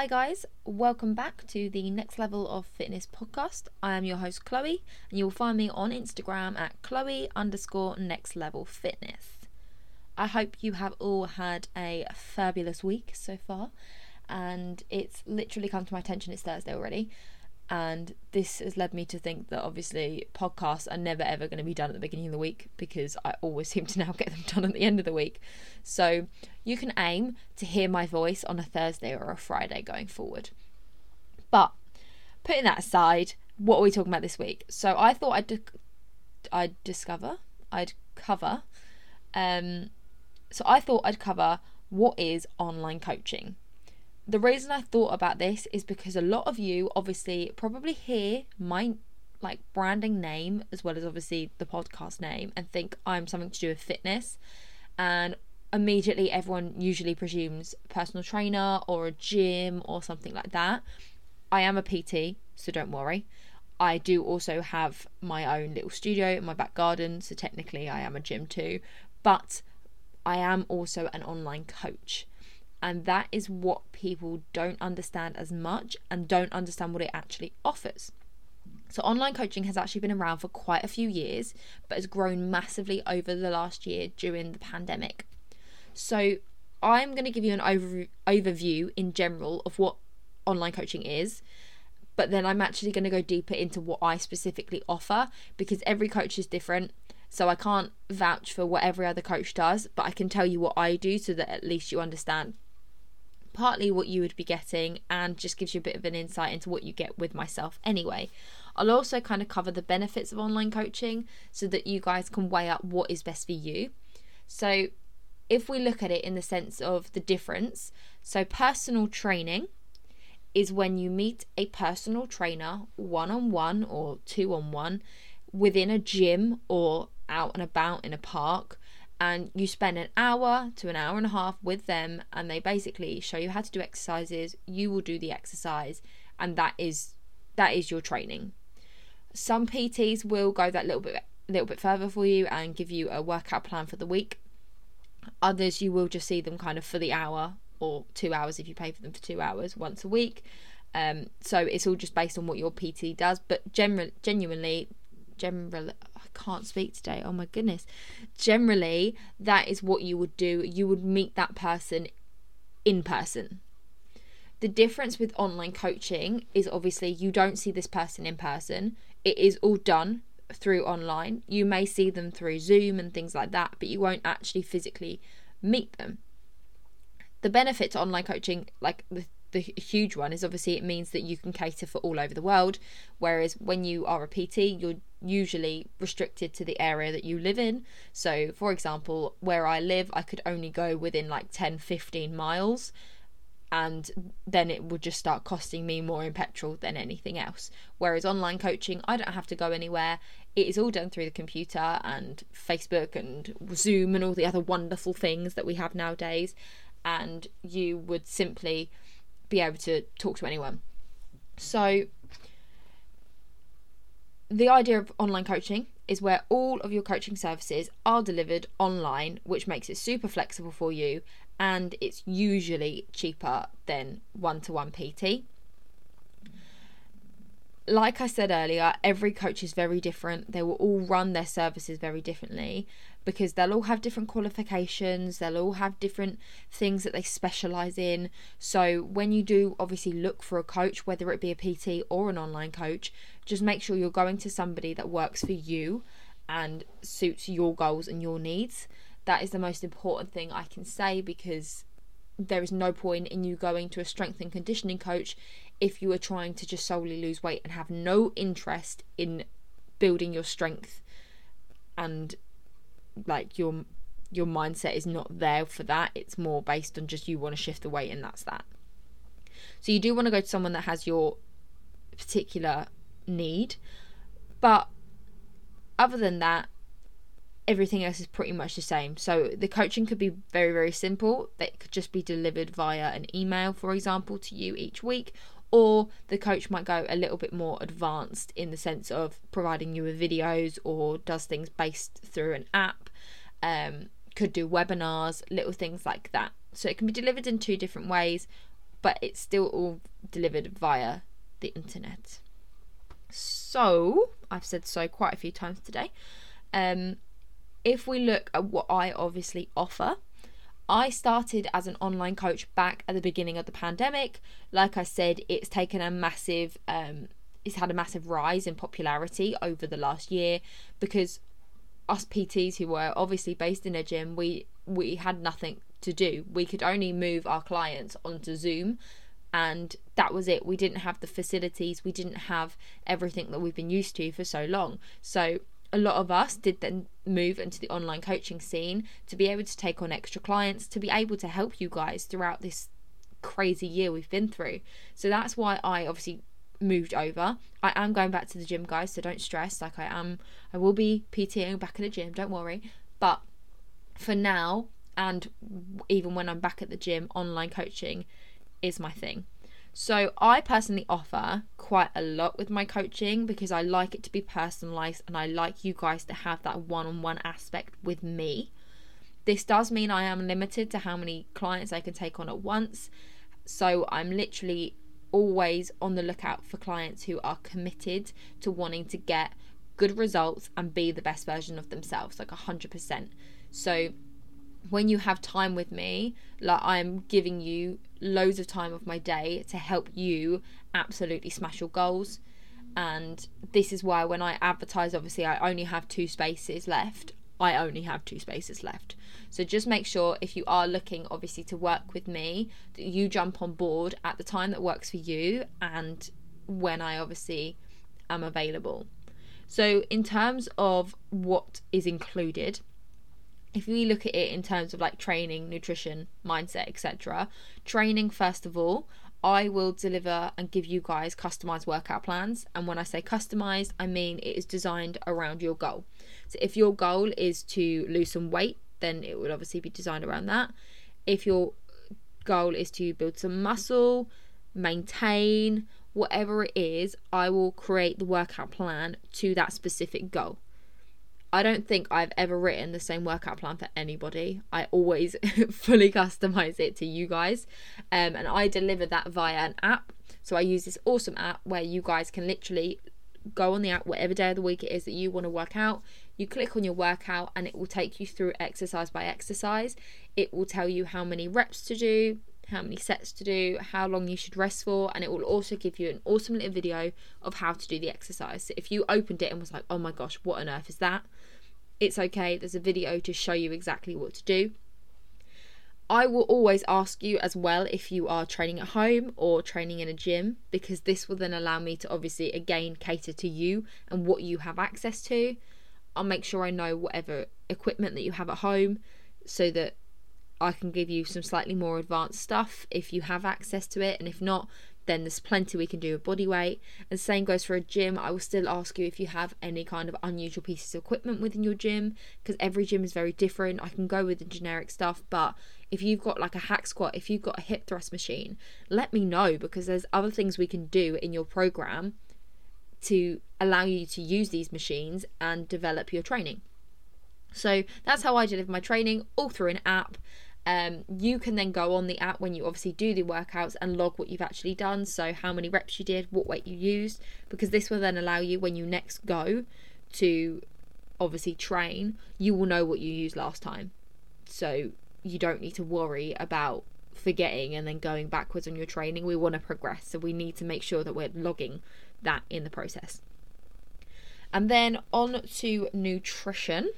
Hi, guys. Welcome back to the Next Level of Fitness podcast. I am your host, Chloe, and you'll find me on Instagram at Chloe underscore Next Level Fitness. I hope you have all had a fabulous week so far, and it's literally come to my attention it's Thursday already. And this has led me to think that obviously podcasts are never ever going to be done at the beginning of the week because I always seem to now get them done at the end of the week. So you can aim to hear my voice on a Thursday or a Friday going forward. But putting that aside, what are we talking about this week? So I thought I'd di- I'd discover, I'd cover. Um, so I thought I'd cover what is online coaching the reason I thought about this is because a lot of you obviously probably hear my like branding name as well as obviously the podcast name and think I'm something to do with fitness and immediately everyone usually presumes personal trainer or a gym or something like that. I am a PT, so don't worry. I do also have my own little studio in my back garden, so technically I am a gym too, but I am also an online coach. And that is what people don't understand as much and don't understand what it actually offers. So, online coaching has actually been around for quite a few years, but has grown massively over the last year during the pandemic. So, I'm going to give you an over- overview in general of what online coaching is, but then I'm actually going to go deeper into what I specifically offer because every coach is different. So, I can't vouch for what every other coach does, but I can tell you what I do so that at least you understand partly what you would be getting and just gives you a bit of an insight into what you get with myself anyway. I'll also kind of cover the benefits of online coaching so that you guys can weigh up what is best for you. So, if we look at it in the sense of the difference, so personal training is when you meet a personal trainer one on one or two on one within a gym or out and about in a park and you spend an hour to an hour and a half with them and they basically show you how to do exercises. You will do the exercise and that is that is your training. Some pts will go that little bit little bit further for you and give you a workout plan for the week. Others you will just see them kind of for the hour or two hours if you pay for them for two hours once a week. Um, so it's all just based on what your pt does but general, genuinely general can't speak today. Oh my goodness. Generally, that is what you would do. You would meet that person in person. The difference with online coaching is obviously you don't see this person in person. It is all done through online. You may see them through Zoom and things like that, but you won't actually physically meet them. The benefit to online coaching, like the the huge one is obviously it means that you can cater for all over the world whereas when you are a PT you're usually restricted to the area that you live in. So for example where I live I could only go within like 10 15 miles and then it would just start costing me more in petrol than anything else. Whereas online coaching I don't have to go anywhere. It is all done through the computer and Facebook and Zoom and all the other wonderful things that we have nowadays. And you would simply be able to talk to anyone. So, the idea of online coaching is where all of your coaching services are delivered online, which makes it super flexible for you and it's usually cheaper than one to one PT like I said earlier, every coach is very different. They will all run their services very differently because they'll all have different qualifications, they'll all have different things that they specialize in. So, when you do obviously look for a coach, whether it be a PT or an online coach, just make sure you're going to somebody that works for you and suits your goals and your needs. That is the most important thing I can say because there is no point in you going to a strength and conditioning coach if you are trying to just solely lose weight and have no interest in building your strength and like your your mindset is not there for that it's more based on just you want to shift the weight and that's that so you do want to go to someone that has your particular need but other than that everything else is pretty much the same. So the coaching could be very, very simple. It could just be delivered via an email, for example, to you each week. Or the coach might go a little bit more advanced in the sense of providing you with videos or does things based through an app, um, could do webinars, little things like that. So it can be delivered in two different ways. but it's still all delivered via the internet. So, I've said so quite a few times today. Um, if we look at what I obviously offer, I started as an online coach back at the beginning of the pandemic. Like I said, it's taken a massive, um, it's had a massive rise in popularity over the last year because us PTs who were obviously based in a gym, we we had nothing to do. We could only move our clients onto Zoom and that was it. We didn't have the facilities, we didn't have everything that we've been used to for so long. So a lot of us did then move into the online coaching scene to be able to take on extra clients, to be able to help you guys throughout this crazy year we've been through. So that's why I obviously moved over. I am going back to the gym, guys, so don't stress. Like I am, I will be PTing back in the gym, don't worry. But for now, and even when I'm back at the gym, online coaching is my thing. So I personally offer quite a lot with my coaching because I like it to be personalized and I like you guys to have that one-on-one aspect with me. This does mean I am limited to how many clients I can take on at once. So I'm literally always on the lookout for clients who are committed to wanting to get good results and be the best version of themselves, like 100%. So when you have time with me, like I'm giving you loads of time of my day to help you absolutely smash your goals. And this is why when I advertise, obviously, I only have two spaces left. I only have two spaces left. So just make sure if you are looking, obviously, to work with me, that you jump on board at the time that works for you and when I obviously am available. So, in terms of what is included, if we look at it in terms of like training, nutrition, mindset, etc., training first of all, I will deliver and give you guys customized workout plans. And when I say customized, I mean it is designed around your goal. So if your goal is to lose some weight, then it would obviously be designed around that. If your goal is to build some muscle, maintain, whatever it is, I will create the workout plan to that specific goal. I don't think I've ever written the same workout plan for anybody. I always fully customize it to you guys. Um, and I deliver that via an app. So I use this awesome app where you guys can literally go on the app, whatever day of the week it is that you want to work out. You click on your workout and it will take you through exercise by exercise. It will tell you how many reps to do, how many sets to do, how long you should rest for, and it will also give you an awesome little video of how to do the exercise. So if you opened it and was like, oh my gosh, what on earth is that? It's okay, there's a video to show you exactly what to do. I will always ask you as well if you are training at home or training in a gym because this will then allow me to obviously again cater to you and what you have access to. I'll make sure I know whatever equipment that you have at home so that I can give you some slightly more advanced stuff if you have access to it, and if not, then there's plenty we can do with body weight. And same goes for a gym. I will still ask you if you have any kind of unusual pieces of equipment within your gym because every gym is very different. I can go with the generic stuff, but if you've got like a hack squat, if you've got a hip thrust machine, let me know because there's other things we can do in your program to allow you to use these machines and develop your training. So that's how I deliver my training all through an app. Um, you can then go on the app when you obviously do the workouts and log what you've actually done. So, how many reps you did, what weight you used, because this will then allow you when you next go to obviously train, you will know what you used last time. So, you don't need to worry about forgetting and then going backwards on your training. We want to progress, so we need to make sure that we're logging that in the process. And then on to nutrition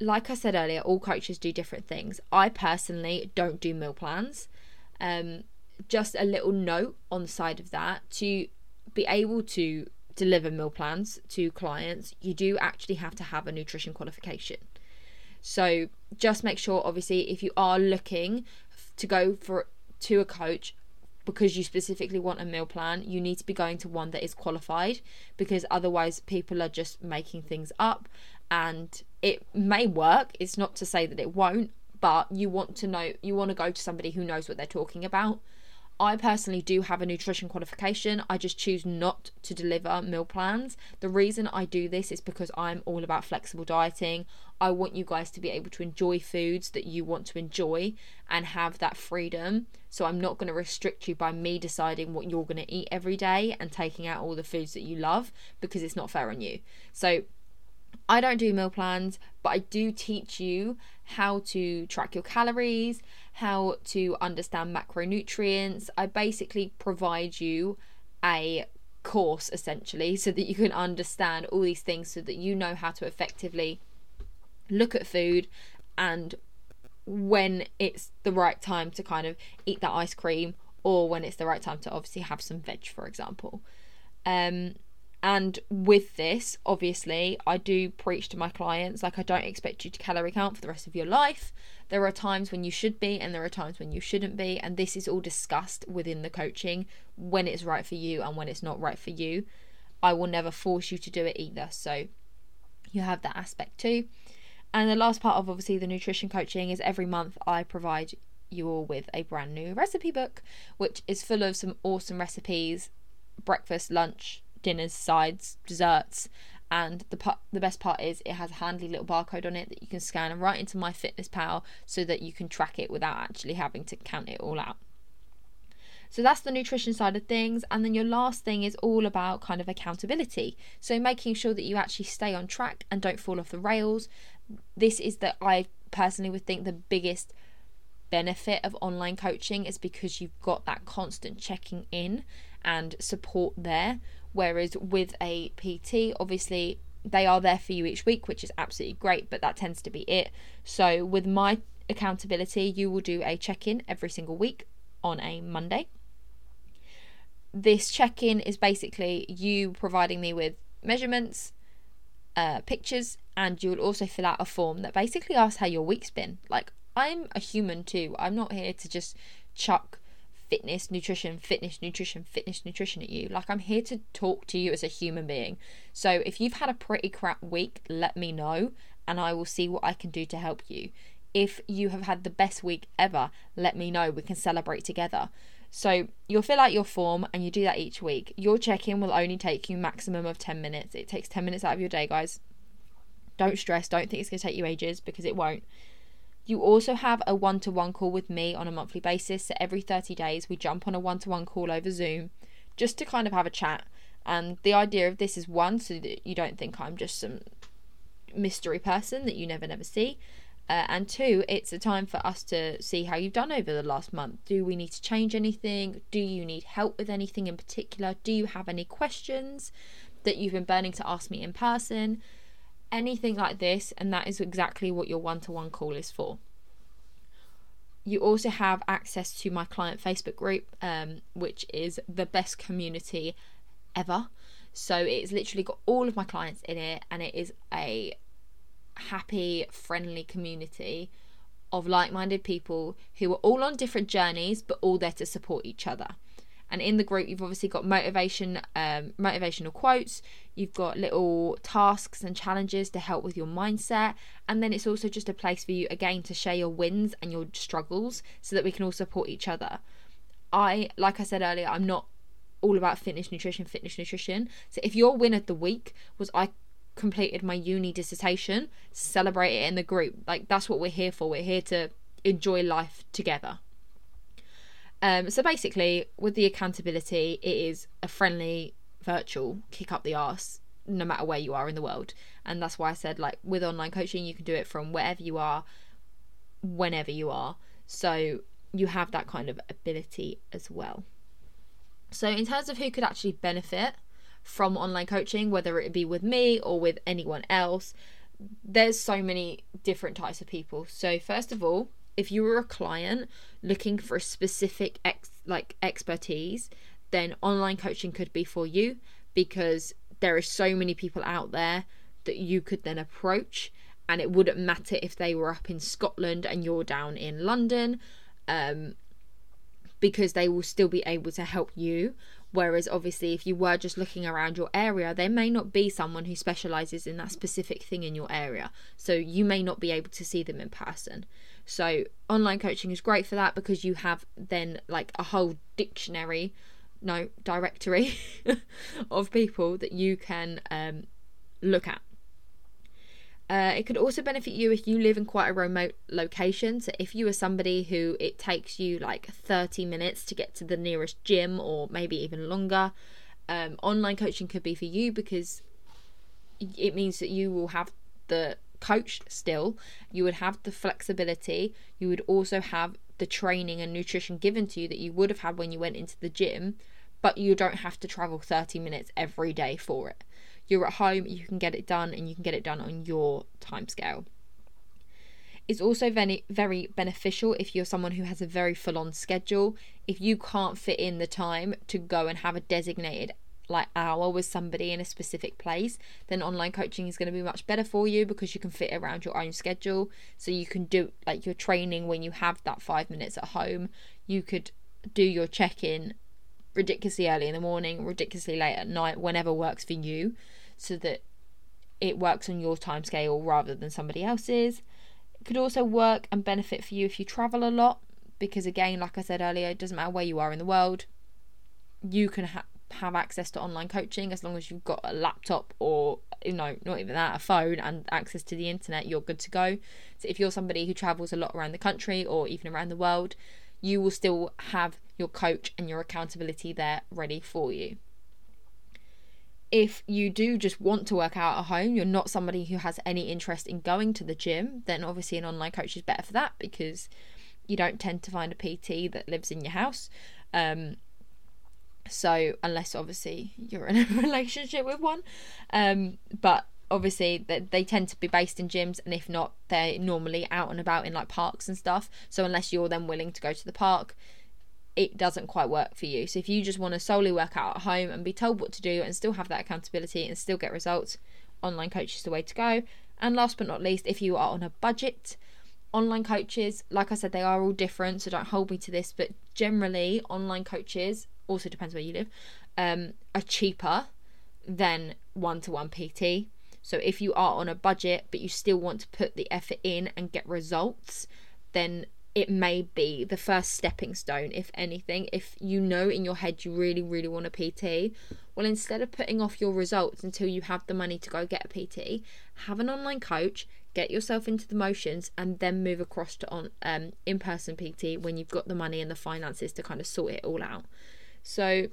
like I said earlier, all coaches do different things. I personally don't do meal plans. Um, just a little note on the side of that to be able to deliver meal plans to clients, you do actually have to have a nutrition qualification. So just make sure, obviously, if you are looking to go for to a coach because you specifically want a meal plan, you need to be going to one that is qualified because otherwise people are just making things up and it may work. It's not to say that it won't, but you want to know, you want to go to somebody who knows what they're talking about. I personally do have a nutrition qualification. I just choose not to deliver meal plans. The reason I do this is because I'm all about flexible dieting. I want you guys to be able to enjoy foods that you want to enjoy and have that freedom. So I'm not going to restrict you by me deciding what you're going to eat every day and taking out all the foods that you love because it's not fair on you. So I don't do meal plans, but I do teach you how to track your calories, how to understand macronutrients. I basically provide you a course essentially so that you can understand all these things so that you know how to effectively look at food and when it's the right time to kind of eat that ice cream or when it's the right time to obviously have some veg for example. Um and with this obviously i do preach to my clients like i don't expect you to calorie count for the rest of your life. There are times when you should be and there are times when you shouldn't be and this is all discussed within the coaching. When it's right for you and when it's not right for you i will never force you to do it either. So you have that aspect too and the last part of obviously the nutrition coaching is every month i provide you all with a brand new recipe book which is full of some awesome recipes breakfast lunch dinners, sides, desserts. And the part, the best part is it has a handy little barcode on it that you can scan and right into MyFitnessPal so that you can track it without actually having to count it all out. So that's the nutrition side of things. And then your last thing is all about kind of accountability. So making sure that you actually stay on track and don't fall off the rails. This is that I personally would think the biggest benefit of online coaching is because you've got that constant checking in and support there. Whereas with a PT, obviously they are there for you each week, which is absolutely great, but that tends to be it. So with my accountability, you will do a check in every single week on a Monday. This check in is basically you providing me with measurements, uh, pictures, and you'll also fill out a form that basically asks how your week's been. Like, I'm a human too. I'm not here to just chuck fitness, nutrition, fitness, nutrition, fitness, nutrition at you. Like, I'm here to talk to you as a human being. So, if you've had a pretty crap week, let me know and I will see what I can do to help you. If you have had the best week ever, let me know. We can celebrate together. So, you'll fill out your form and you do that each week. Your check in will only take you maximum of 10 minutes. It takes 10 minutes out of your day, guys. Don't stress. Don't think it's going to take you ages because it won't. You also have a one to one call with me on a monthly basis. So every 30 days, we jump on a one to one call over Zoom just to kind of have a chat. And the idea of this is one, so that you don't think I'm just some mystery person that you never, never see. Uh, and two, it's a time for us to see how you've done over the last month. Do we need to change anything? Do you need help with anything in particular? Do you have any questions that you've been burning to ask me in person? anything like this, and that is exactly what your one to one call is for. You also have access to my client Facebook group, um, which is the best community ever. So it's literally got all of my clients in it, and it is a happy, friendly community of like minded people who are all on different journeys but all there to support each other. And in the group, you've obviously got motivation, um, motivational quotes. You've got little tasks and challenges to help with your mindset, and then it's also just a place for you again to share your wins and your struggles, so that we can all support each other. I, like I said earlier, I'm not all about fitness, nutrition, fitness, nutrition. So if your win of the week was I completed my uni dissertation, celebrate it in the group. Like that's what we're here for. We're here to enjoy life together. Um, so basically, with the accountability, it is a friendly, virtual kick up the arse, no matter where you are in the world. And that's why I said, like, with online coaching, you can do it from wherever you are, whenever you are. So you have that kind of ability as well. So, in terms of who could actually benefit from online coaching, whether it be with me or with anyone else, there's so many different types of people. So, first of all, if you were a client looking for a specific ex like expertise, then online coaching could be for you because there are so many people out there that you could then approach and it wouldn't matter if they were up in Scotland and you're down in London um, because they will still be able to help you Whereas, obviously, if you were just looking around your area, there may not be someone who specializes in that specific thing in your area. So, you may not be able to see them in person. So, online coaching is great for that because you have then like a whole dictionary, no, directory of people that you can um, look at. Uh, it could also benefit you if you live in quite a remote location. So, if you are somebody who it takes you like 30 minutes to get to the nearest gym or maybe even longer, um, online coaching could be for you because it means that you will have the coach still, you would have the flexibility, you would also have the training and nutrition given to you that you would have had when you went into the gym, but you don't have to travel 30 minutes every day for it you're at home, you can get it done, and you can get it done on your time scale. It's also very, very beneficial if you're someone who has a very full on schedule. If you can't fit in the time to go and have a designated like hour with somebody in a specific place, then online coaching is going to be much better for you because you can fit around your own schedule. So you can do like your training when you have that five minutes at home. You could do your check in ridiculously early in the morning, ridiculously late at night, whenever works for you so that it works on your time scale rather than somebody else's. It could also work and benefit for you if you travel a lot because again, like I said earlier, it doesn't matter where you are in the world. You can ha- have access to online coaching as long as you've got a laptop or you know not even that a phone and access to the internet you're good to go so if you're somebody who travels a lot around the country or even around the world you will still have your coach and your accountability there ready for you if you do just want to work out at home, you're not somebody who has any interest in going to the gym, then obviously an online coach is better for that because you don't tend to find a PT that lives in your house. Um, so unless obviously you're in a relationship with one, um, but obviously they, they tend to be based in gyms, and if not, they're normally out and about in like parks and stuff. So unless you're then willing to go to the park, it doesn't quite work for you. So if you just want to solely work out at home and be told what to do and still have that accountability and still get results, online coach is the way to go. And last but not least, if you are on a budget, online coaches, like I said, they are all different, so don't hold me to this, but generally, online coaches, also depends where you live, um, are cheaper than one to one PT. So if you are on a budget but you still want to put the effort in and get results, then it may be the first stepping stone, if anything. If you know in your head you really, really want a PT, well, instead of putting off your results until you have the money to go get a PT, have an online coach, get yourself into the motions, and then move across to on um, in person PT when you've got the money and the finances to kind of sort it all out. So,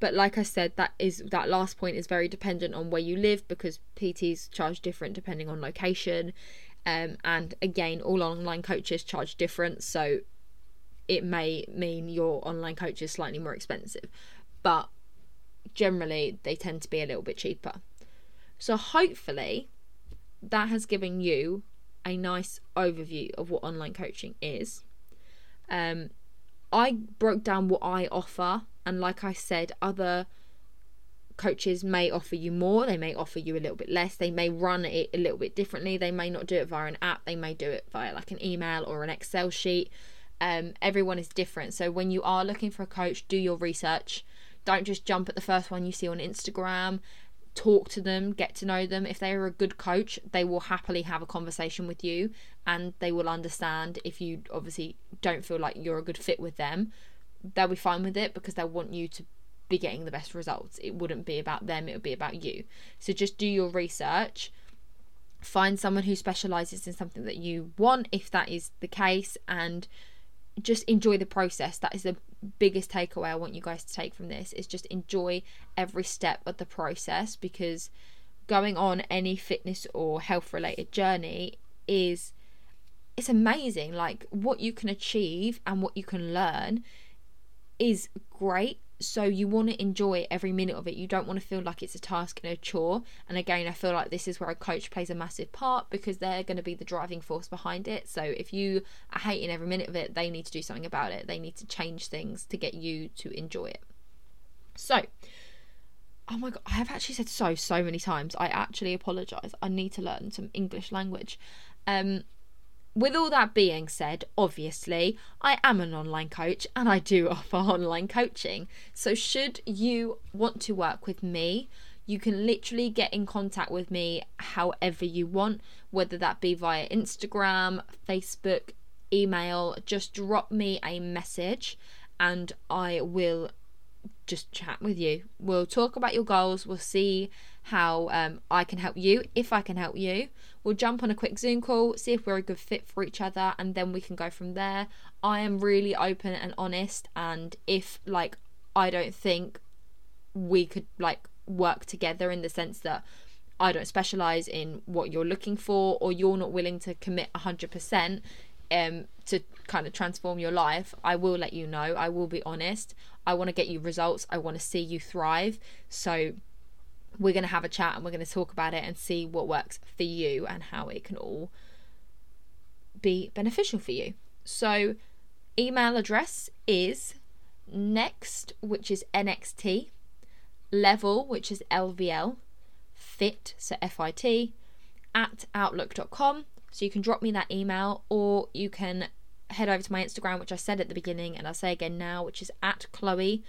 but like I said, that is that last point is very dependent on where you live because PTs charge different depending on location um, and again, all online coaches charge different, so it may mean your online coach is slightly more expensive, but generally they tend to be a little bit cheaper. So, hopefully, that has given you a nice overview of what online coaching is. Um, I broke down what I offer, and like I said, other coaches may offer you more, they may offer you a little bit less, they may run it a little bit differently, they may not do it via an app, they may do it via like an email or an Excel sheet. Um, everyone is different. So when you are looking for a coach, do your research. Don't just jump at the first one you see on Instagram. Talk to them, get to know them. If they are a good coach, they will happily have a conversation with you and they will understand if you obviously don't feel like you're a good fit with them. They'll be fine with it because they'll want you to be getting the best results. It wouldn't be about them, it would be about you. So just do your research. Find someone who specializes in something that you want, if that is the case, and just enjoy the process. That is the biggest takeaway I want you guys to take from this is just enjoy every step of the process because going on any fitness or health related journey is it's amazing like what you can achieve and what you can learn is great so you want to enjoy every minute of it. You don't want to feel like it's a task and a chore. And again i feel like this is where a coach plays a massive part because they're going to be the driving force behind it. So if you are hating every minute of it they need to do something about it. They need to change things to get you to enjoy it. So oh my god i have actually said so so many times. I actually apologize. I need to learn some english language. Um with all that being said, obviously, I am an online coach and I do offer online coaching. So, should you want to work with me, you can literally get in contact with me however you want, whether that be via Instagram, Facebook, email. Just drop me a message and I will just chat with you. We'll talk about your goals. We'll see how um, I can help you, if I can help you. We'll jump on a quick Zoom call, see if we're a good fit for each other, and then we can go from there. I am really open and honest, and if like I don't think we could like work together in the sense that I don't specialize in what you're looking for, or you're not willing to commit 100% um, to kind of transform your life, I will let you know. I will be honest. I want to get you results. I want to see you thrive. So we're going to have a chat and we're going to talk about it and see what works for you and how it can all be beneficial for you. So, email address is next, which is NXT, level, which is LVL, fit, so FIT, at outlook.com. So you can drop me that email or you can head over to my Instagram, which I said at the beginning and I'll say again now, which is at Chloe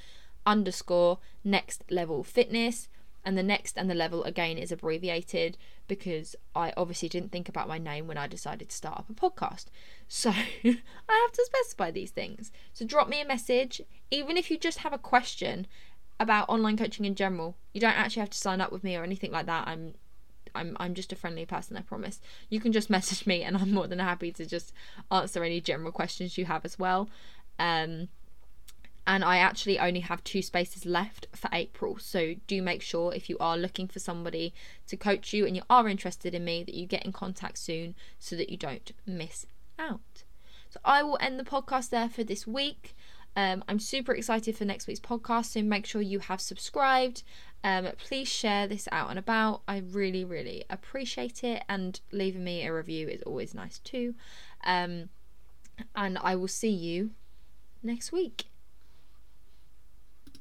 underscore next level fitness. And the next and the level again is abbreviated because I obviously didn't think about my name when I decided to start up a podcast. So I have to specify these things. So drop me a message, even if you just have a question about online coaching in general. You don't actually have to sign up with me or anything like that. I'm I'm I'm just a friendly person, I promise. You can just message me and I'm more than happy to just answer any general questions you have as well. Um and I actually only have two spaces left for April. So do make sure if you are looking for somebody to coach you and you are interested in me that you get in contact soon so that you don't miss out. So I will end the podcast there for this week. Um, I'm super excited for next week's podcast, so make sure you have subscribed. Um, please share this out and about. I really, really appreciate it, and leaving me a review is always nice too. Um, and I will see you next week.